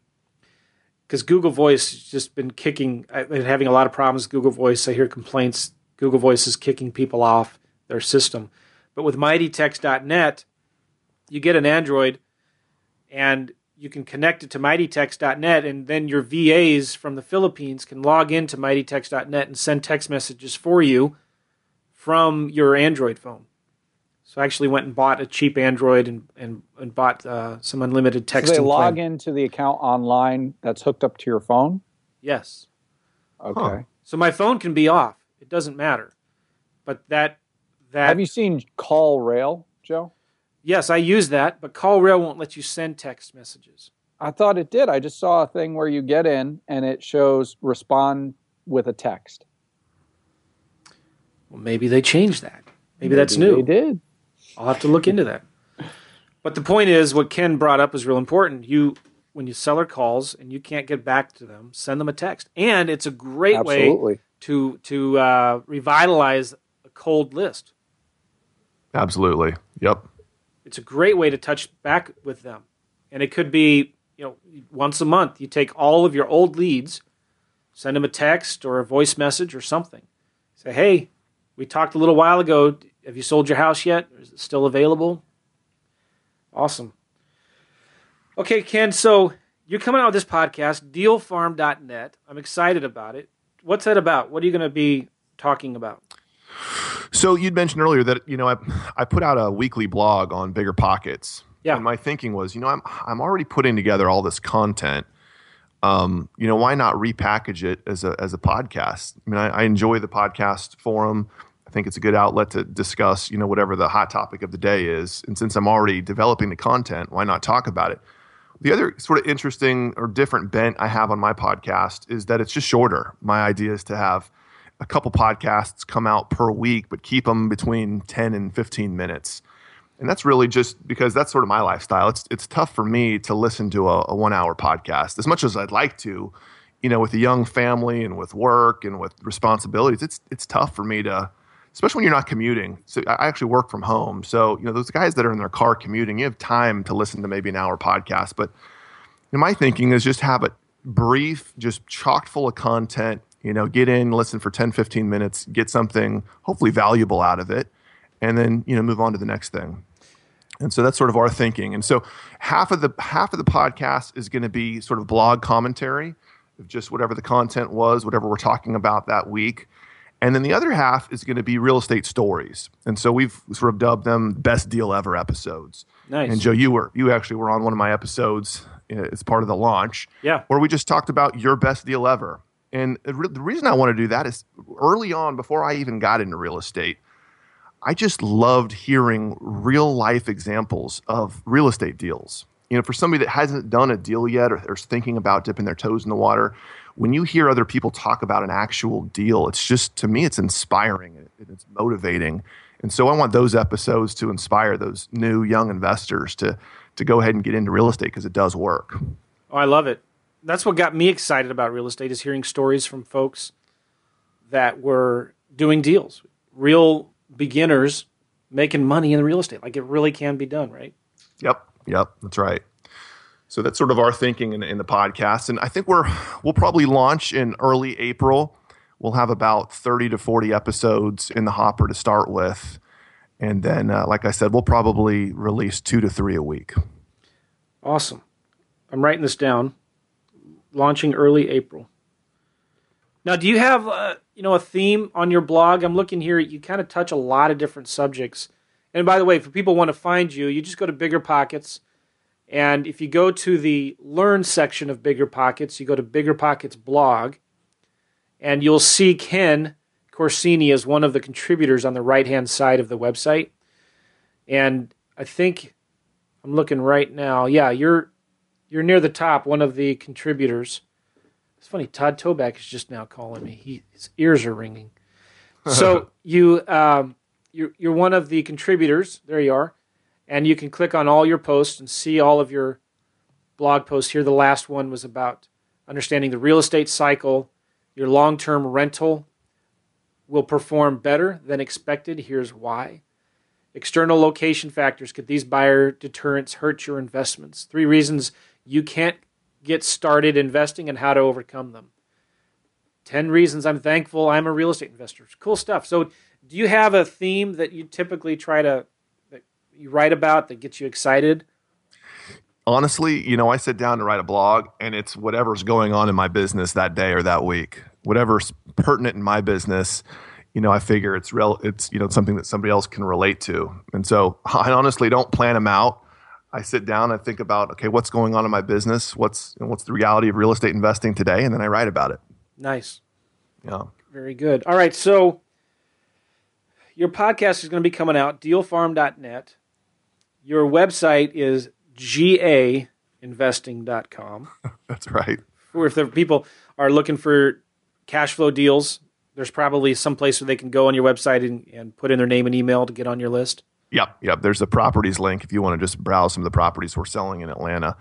Because Google Voice has just been kicking. I've been having a lot of problems with Google Voice. I hear complaints. Google Voice is kicking people off their system. But with mightytext.net, you get an Android and you can connect it to mightytext.net and then your VAs from the Philippines can log into mightytext.net and send text messages for you from your Android phone. So I actually went and bought a cheap Android and, and, and bought uh, some unlimited text. So they log plan. into the account online that's hooked up to your phone. Yes. Okay. Huh. So my phone can be off. It doesn't matter. But that that Have you seen CallRail, Joe? Yes, I use that, but CallRail won't let you send text messages. I thought it did. I just saw a thing where you get in and it shows respond with a text. Well, maybe they changed that. Maybe, that's new. They did. I'll have to look into that. But the point is, what Ken brought up is real important. You, when you seller calls and you can't get back to them, send them a text, and it's a great way to to uh, revitalize a cold list. Absolutely. Yep. It's a great way to touch back with them, and it could be you know once a month. You take all of your old leads, send them a text or a voice message or something. Say, hey, we talked a little while ago. Have you sold your house yet? Is it still available? Awesome. Okay, Ken. So you're coming out with this podcast, dealfarm.net. I'm excited about it. What's that about? What are you going to be talking about? So you'd mentioned earlier that you know I I put out a weekly blog on bigger pockets, Yeah. And my thinking was, you know, I'm I'm already putting together all this content. Um, you know, why not repackage it as a as a podcast? I mean, I, I enjoy the podcast forum. I think it's a good outlet to discuss, you know, whatever the hot topic of the day is. And since I'm already developing the content, why not talk about it? The other sort of interesting or different bent I have on my podcast is that it's just shorter. My idea is to have a couple podcasts come out per week, but keep them between 10 and 15 minutes. And that's really just because that's sort of my lifestyle. It's it's tough for me to listen to a, a one hour podcast as much as I'd like to, you know, with a young family and with work and with responsibilities. It's it's tough for me to, especially when you're not commuting. So I actually work from home. So you know, those guys that are in their car commuting, you have time to listen to maybe an hour podcast. But you know, my thinking is just have it brief, just chock full of content. You know, get in, listen for 10, 15 minutes, get something hopefully valuable out of it, and then you know move on to the next thing. And so that's sort of our thinking. And so half of the half of the podcast is going to be sort of blog commentary of just whatever the content was, whatever we're talking about that week. And then the other half is going to be real estate stories. And so we've sort of dubbed them best deal ever episodes. Nice. And Joe, you were you actually were on one of my episodes uh, as part of the launch. Yeah. Where we just talked about your best deal ever. And the re- the reason I want to do that is early on, before I even got into real estate, I just loved hearing real life examples of real estate deals. You know, for somebody that hasn't done a deal yet or, or is thinking about dipping their toes in the water, when you hear other people talk about an actual deal, it's just to me, it's inspiring and it's motivating. And so I want those episodes to inspire those new young investors to to go ahead and get into real estate because it does work. Oh, I love it. That's what got me excited about real estate is hearing stories from folks that were doing deals, real beginners making money in real estate. Like it really can be done, right? Yep, yep, that's right. So that's sort of our thinking in, in the podcast, and I think we're we'll probably launch in early April. We'll have about thirty to forty episodes in the hopper to start with, and then, uh, like I said, we'll probably release two to three a week. Awesome. I'm writing this down. Launching early April. Now, do you have uh, you know a theme on your blog? I'm looking here. You kind of touch a lot of different subjects. And by the way, for people want to find you, you just go to Bigger Pockets, and if you go to the Learn section of Bigger Pockets, you go to Bigger Pockets blog, and you'll see Ken Corsini as one of the contributors on the right hand side of the website. And I think I'm looking right now. Yeah, you're you're near the top, one of the contributors. It's funny. Todd Toback is just now calling me. He, his ears are ringing. So you um, you're you're one of the contributors. There you are, and you can click on all your posts and see all of your blog posts here. The last one was about understanding the real estate cycle. Your long term rental will perform better than expected. Here's why. External location factors. Could these buyer deterrents hurt your investments? Three reasons you can't get started investing and how to overcome them. 10 reasons I'm thankful I'm a real estate investor. Cool stuff. So, do you have a theme that you typically try to you write about that gets you excited? Honestly, you know, I sit down to write a blog and it's whatever's going on in my business that day or that week. Whatever's pertinent in my business, you know, I figure it's real it's you know something that somebody else can relate to. And so, I honestly don't plan them out. I sit down and think about okay, what's going on in my business? What's what's the reality of real estate investing today and then I write about it. Nice. Yeah. Very good. All right, so your podcast is going to be coming out dealfarm.net. Your website is gainvesting.com. That's right. Or if the people are looking for cash flow deals, there's probably some place where they can go on your website and, and put in their name and email to get on your list. Yep, yep. There's a properties link if you want to just browse some of the properties we're selling in Atlanta.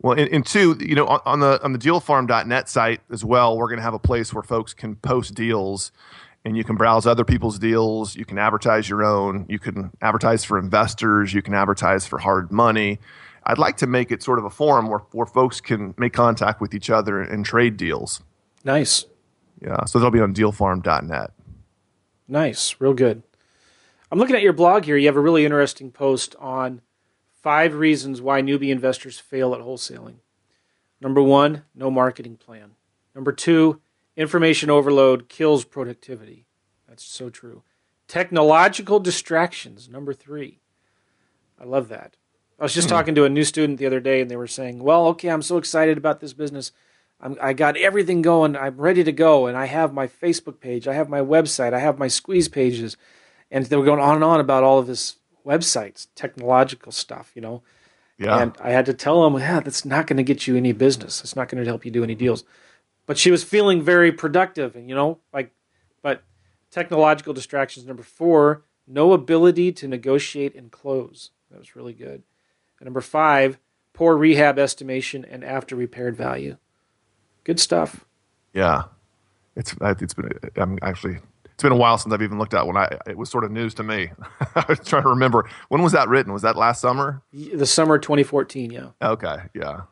Well, and, and two, you know, on, on the on the dealfarm.net site as well, we're going to have a place where folks can post deals and you can browse other people's deals, you can advertise your own, you can advertise for investors, you can advertise for hard money. I'd like to make it sort of a forum where, where folks can make contact with each other and trade deals. Nice. Yeah, so that'll be on dealfarm.net. Nice. Real good. I'm looking at your blog here. You have a really interesting post on five reasons why newbie investors fail at wholesaling. Number one, no marketing plan. Number two, information overload kills productivity. That's so true. Technological distractions. Number three. I love that. I was just hmm. talking to a new student the other day, and they were saying, "Well, okay, I'm so excited about this business. I'm, I got everything going. I'm ready to go, and I have my Facebook page, I have my website, I have my squeeze pages." And they were going on and on about all of his websites, technological stuff, you know. Yeah. And I had to tell them, yeah, that's not going to get you any business. It's not going to help you do any deals. But she was feeling very productive, and you know, like, but technological distractions. Number four, no ability to negotiate and close. That was really good. And number five, poor rehab estimation and after repaired value. Good stuff. Yeah, it's it's been I'm actually it's been a while since I've even looked at when I it was sort of news to me. I was trying to remember when was that written? Was that last summer? The summer 2014. Yeah. Okay. Yeah.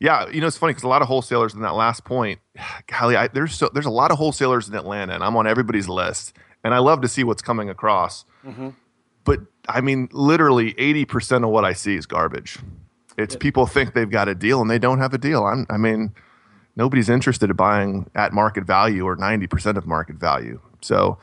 Yeah, you know it's funny because a lot of wholesalers in that last point, golly, I, there's so, there's a lot of wholesalers in Atlanta, and I'm on everybody's list, and I love to see what's coming across. Mm-hmm. But I mean, literally 80% of what I see is garbage. It's people think they've got a deal and they don't have a deal. I'm, I mean, nobody's interested in buying at market value or 90% of market value. So,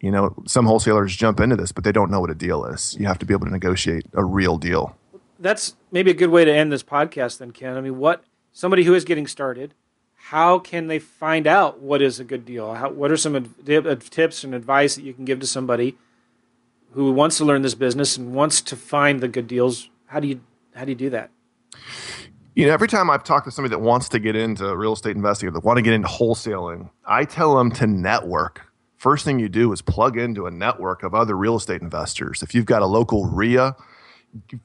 you know, some wholesalers jump into this, but they don't know what a deal is. You have to be able to negotiate a real deal. That's maybe a good way to end this podcast, then, Ken. I mean, what somebody who is getting started, how can they find out what is a good deal? How, what are some ad- tips and advice that you can give to somebody who wants to learn this business and wants to find the good deals? How do you how do you do that? You know, every time I've talked to somebody that wants to get into real estate investing, that want to get into wholesaling, I tell them to network. First thing you do is plug into a network of other real estate investors. If you've got a local REIA,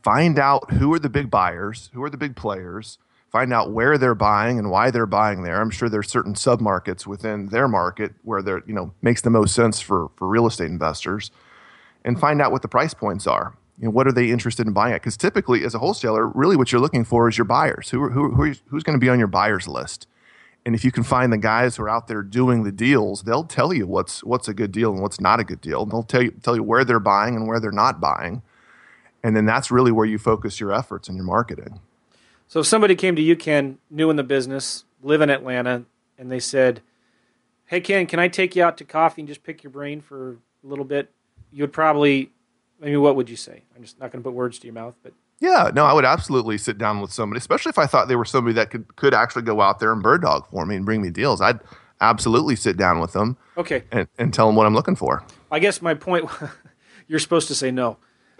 find out who are the big buyers, who are the big players, find out where they're buying and why they're buying there. I'm sure there's certain submarkets within their market where they're, you know, makes the most sense for for real estate investors and find out what the price points are. You know, what are they interested in buying at? Because typically, as a wholesaler, really what you're looking for is your buyers. Who, who, who who's going to be on your buyers list? And if you can find the guys who are out there doing the deals, they'll tell you what's what's a good deal and what's not a good deal. And they'll tell you tell you where they're buying and where they're not buying. And then that's really where you focus your efforts and your marketing. So if somebody came to you, Ken, new in the business, live in Atlanta, and they said, "Hey, Ken, can I take you out to coffee and just pick your brain for a little bit?" You would probably, I mean, what would you say? I'm just not going to put words to your mouth, but Yeah, no, I would absolutely sit down with somebody, especially if I thought they were somebody that could could actually go out there and bird dog for me and bring me deals. I'd absolutely sit down with them okay. and, and tell them what I'm looking for. I guess my point, you're supposed to say no.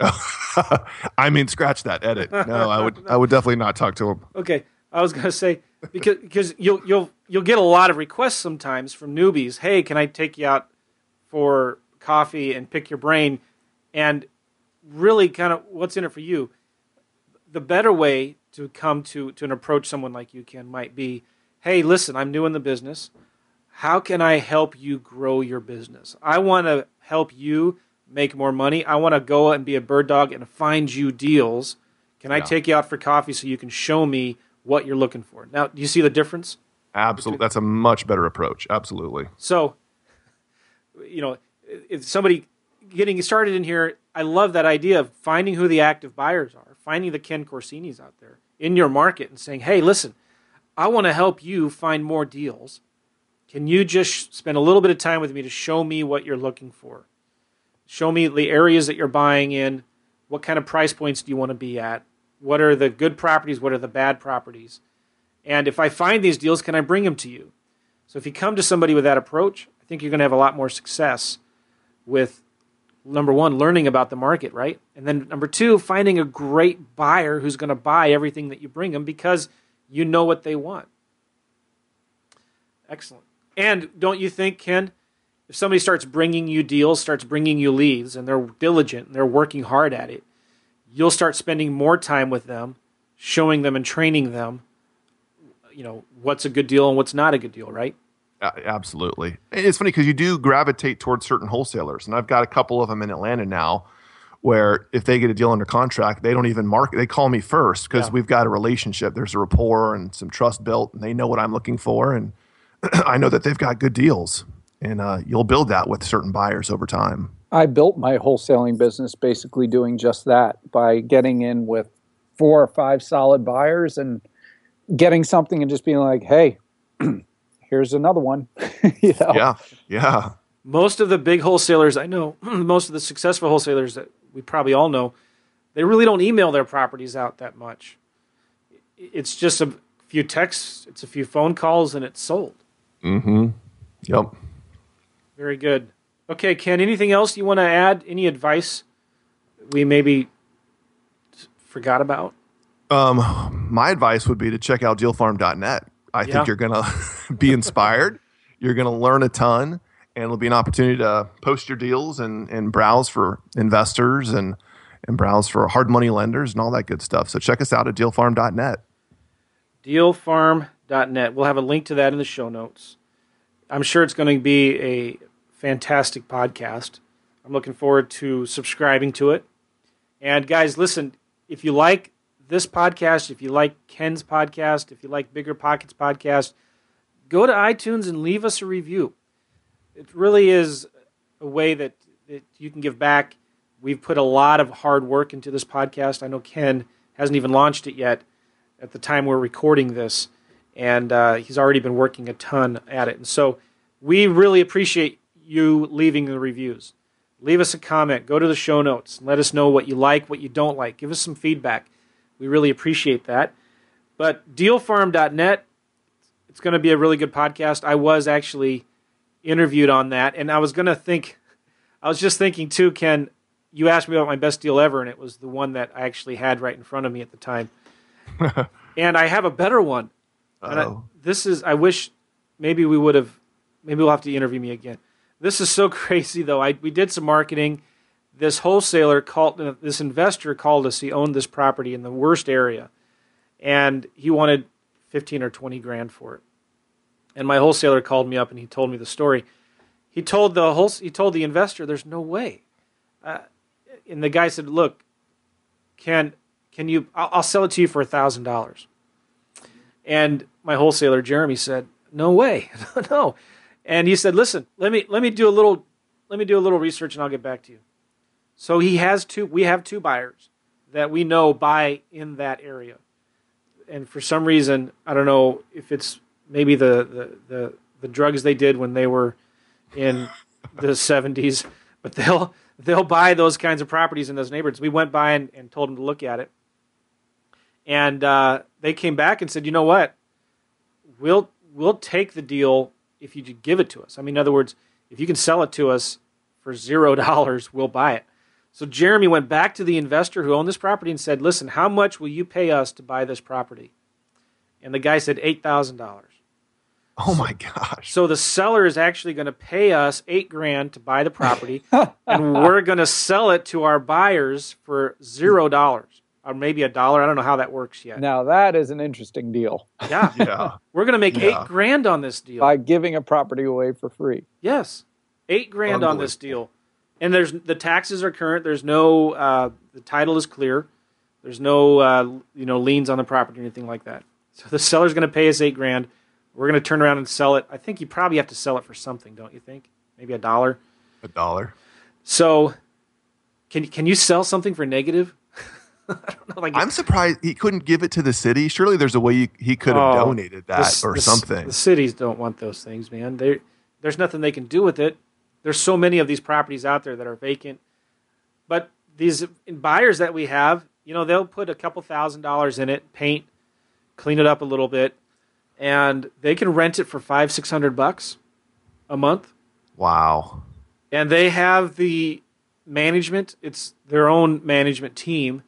I mean, scratch that edit. No, I would I would definitely not talk to them. Okay, I was gonna say because because you'll you'll you'll get a lot of requests sometimes from newbies. Hey, can I take you out for coffee and pick your brain? And really, kind of what's in it for you? The better way to come to to an approach someone like you can might be, hey, listen, I'm new in the business. How can I help you grow your business? I want to help you make more money. I want to go and be a bird dog and find you deals. Can I Yeah. take you out for coffee so you can show me what you're looking for? Now, do you see the difference? Absolutely, that's a much better approach. Absolutely. So, you know, if somebody getting started in here, I love that idea of finding who the active buyers are, finding the Ken Corsinis out there in your market and saying, hey, listen, I want to help you find more deals. Can you just spend a little bit of time with me to show me what you're looking for? Show me the areas that you're buying in. What kind of price points do you want to be at? What are the good properties? What are the bad properties? And if I find these deals, can I bring them to you? So if you come to somebody with that approach, I think you're going to have a lot more success with number one, learning about the market, right? And then number two, finding a great buyer who's going to buy everything that you bring them because you know what they want. Excellent. And don't you think, Ken, if somebody starts bringing you deals, starts bringing you leads, and they're diligent and they're working hard at it, you'll start spending more time with them, showing them and training them, you know, what's a good deal and what's not a good deal, right? Absolutely. It's funny because you do gravitate towards certain wholesalers, and I've got a couple of them in Atlanta now, where if they get a deal under contract, they don't even market. They call me first because Yeah. we've got a relationship. There's a rapport and some trust built, and they know what I'm looking for, and I know that they've got good deals, and uh, you'll build that with certain buyers over time. I built my wholesaling business basically doing just that by getting in with four or five solid buyers and getting something and just being like, hey, here's another one. you know? Yeah, yeah, most of the big wholesalers I know, most of the successful wholesalers that we probably all know, they really don't email their properties out that much. It's just a few texts, it's a few phone calls, and it's sold. Mm-hmm. Yep. Very good. Okay, Ken, anything else you want to add? Any advice we maybe forgot about? Um, my advice would be to check out dealfarm.net. I Yeah. think you're going to be inspired. You're going to learn a ton, and it'll be an opportunity to post your deals and, and browse for investors and, and browse for hard money lenders and all that good stuff. So check us out at dealfarm.net. Dealfarm.net. We'll have a link to that in the show notes. I'm sure it's going to be a fantastic podcast. I'm looking forward to subscribing to it. And guys, listen, if you like this podcast, if you like Ken's podcast, if you like Bigger Pockets podcast, go to iTunes and leave us a review. It really is a way that, that you can give back. We've put a lot of hard work into this podcast. I know Ken hasn't even launched it yet at the time we're recording this, and uh, he's already been working a ton at it. And so we really appreciate you leaving the reviews. Leave us a comment. Go to the show notes. Let us know what you like, what you don't like. Give us some feedback. We really appreciate that. But dealfarm.net, it's going to be a really good podcast. I was actually interviewed on that, and I was going to think, I was just thinking too, Ken. You asked me about my best deal ever, and it was the one that I actually had right in front of me at the time. and I have a better one. I, this is, I wish maybe we would have, maybe we'll have to interview me again. This is so crazy though. I we did some marketing. This wholesaler called, uh, this investor called us. He owned this property in the worst area, and he wanted fifteen or twenty grand for it. And my wholesaler called me up and he told me the story. He told the whole, he told the investor, "There's no way." Uh, and the guy said, "Look, can can you? I'll, I'll sell it to you for a thousand dollars." And my wholesaler Jeremy said, "No way, no." And he said, "Listen, let me let me do a little let me do a little research and I'll get back to you." So he has two. We have two buyers that we know buy in that area, and for some reason, I don't know if it's maybe the the the, the drugs they did when they were in the seventies, but they'll they'll buy those kinds of properties in those neighborhoods. We went by and, and told them to look at it, and uh, they came back and said, "You know what? We'll we'll take the deal if you give it to us. I mean, in other words, if you can sell it to us for zero dollars, we'll buy it." So Jeremy went back to the investor who owned this property and said, "Listen, how much will you pay us to buy this property?" And the guy said eight thousand dollars. Oh my gosh. So the seller is actually going to pay us eight grand to buy the property, and we're going to sell it to our buyers for zero dollars or maybe a dollar. I don't know how that works yet. Now that is an interesting deal. Yeah, Yeah. we're going to make Yeah. eight grand on this deal. By giving a property away for free. Yes, eight grand on this deal, and there's the taxes are current. There's no uh, the title is clear. There's no uh, you know liens on the property or anything like that. So the seller's going to pay us eight grand. We're going to turn around and sell it. I think you probably have to sell it for something, don't you think? Maybe a dollar. A dollar. So, can can you sell something for negative? I don't know, like I'm surprised he couldn't give it to the city. Surely there's a way you, he could have Oh, donated that the or the something. The cities don't want those things, man. They there's nothing they can do with it. There's so many of these properties out there that are vacant. But these buyers that we have, you know, they'll put a couple thousand dollars in it, paint, clean it up a little bit, and they can rent it for five, six hundred bucks a month. wow. and they have the management it's their own management team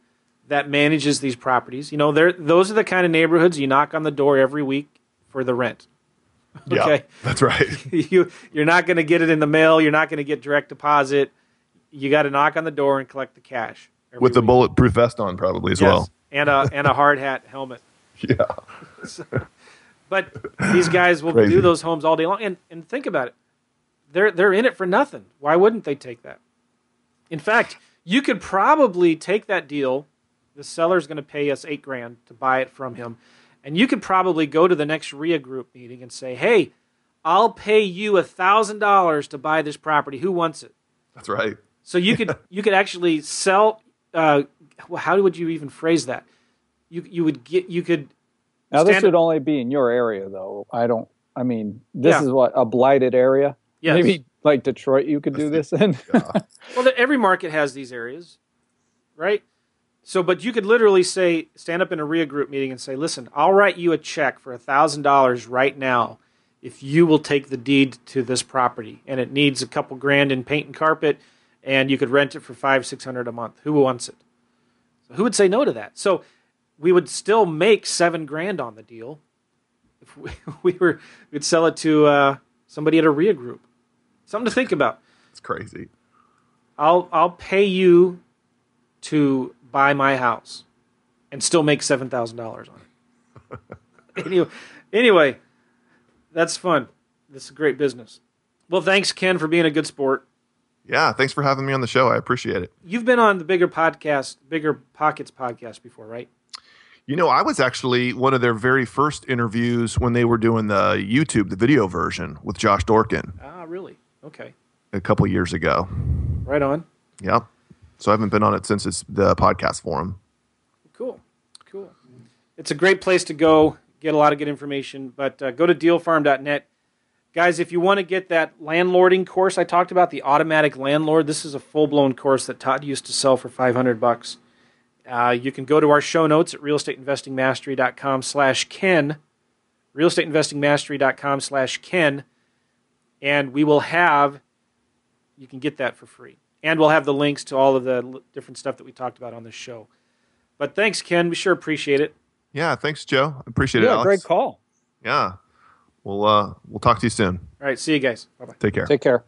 that manages these properties you know they're those are the kind of neighborhoods you knock on the door every week for the rent Yeah. Okay. That's right. you you're not going to get it in the mail you're not going to get direct deposit you got to knock on the door and collect the cash With the week. bulletproof vest on, probably as Yes. well. and a and a hard hat helmet Yeah. But these guys will Crazy. do those homes all day long. And and think about it. They're they're in it for nothing. Why wouldn't they take that? In fact, you could probably take that deal. The seller's going to pay us eight grand to buy it from him, and you could probably go to the next REIA group meeting and say, "Hey, I'll pay you a thousand dollars to buy this property. Who wants it?" That's right. So you could you could actually sell. Uh, well, how would you even phrase that? You you would get you could Now this Stand- would only be in your area, though. I don't. I mean, this Yeah. is what a blighted area. yes. Maybe like Detroit, you could do this in. Well, every market has these areas, right? So, but you could literally say, stand up in a REIA group meeting and say, listen, I'll write you a check for $1,000 right now if you will take the deed to this property. And it needs a couple grand in paint and carpet, and you could rent it for five, 600 a month. Who wants it? So who would say no to that? So we would still make seven grand on the deal if we, we were, we'd sell it to uh, somebody at a REIA group. Something to think about. It's crazy. I'll I'll pay you to buy my house and still make seven thousand dollars on it. anyway, anyway, that's fun. This is a great business. Well, thanks, Ken, for being a good sport. Yeah, thanks for having me on the show. I appreciate it. You've been on the Bigger Podcast, Bigger Pockets podcast before, right? You know, I was actually one of their very first interviews when they were doing the YouTube, the video version with Josh Dorkin Ah, really? Okay, a couple years ago. right on. Yep. So I haven't been on it since it's the podcast forum. Cool, cool. It's a great place to go get a lot of good information. But uh, go to dealfarm.net, guys. If you want to get that landlording course I talked about, the automatic landlord, this is a full blown course that Todd used to sell for five hundred bucks. Uh, you can go to our show notes at realestateinvestingmastery.com slash ken realestateinvestingmastery.com slash ken and we will have you can get that for free and we'll have the links to all of the l- different stuff that we talked about on this show but thanks ken we sure appreciate it Yeah, thanks, Joe. Appreciate it, Yeah, Alex. great call. Yeah. We'll uh we'll talk to you soon. all right see you guys bye-bye Take care. Take care.